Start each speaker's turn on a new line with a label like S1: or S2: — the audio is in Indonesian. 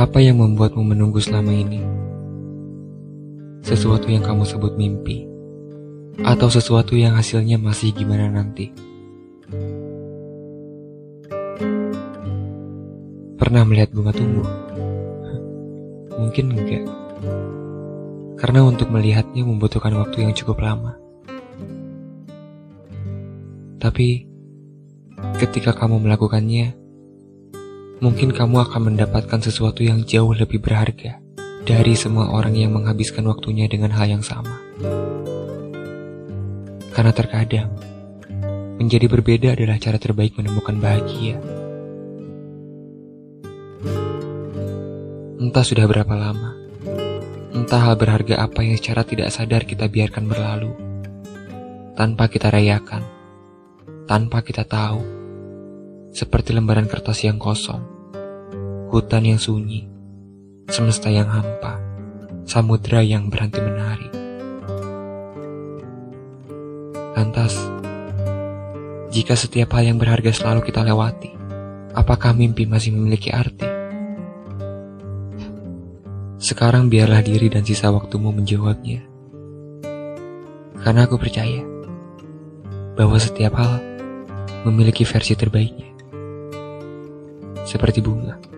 S1: Apa yang membuatmu menunggu selama ini? Sesuatu yang kamu sebut mimpi, atau sesuatu yang hasilnya masih gimana nanti? Pernah melihat bunga tumbuh? Mungkin enggak, karena untuk melihatnya membutuhkan waktu yang cukup lama. Tapi, ketika kamu melakukannya, mungkin kamu akan mendapatkan sesuatu yang jauh lebih berharga dari semua orang yang menghabiskan waktunya dengan hal yang sama. Karena terkadang, menjadi berbeda adalah cara terbaik menemukan bahagia. Entah sudah berapa lama, entah hal berharga apa yang secara tidak sadar kita biarkan berlalu, tanpa kita rayakan, tanpa kita tahu seperti lembaran kertas yang kosong, hutan yang sunyi, semesta yang hampa, samudra yang berhenti menari. Lantas, jika setiap hal yang berharga selalu kita lewati, apakah mimpi masih memiliki arti? Sekarang biarlah diri dan sisa waktumu menjawabnya. Karena aku percaya bahwa setiap hal memiliki versi terbaiknya seperti bunga.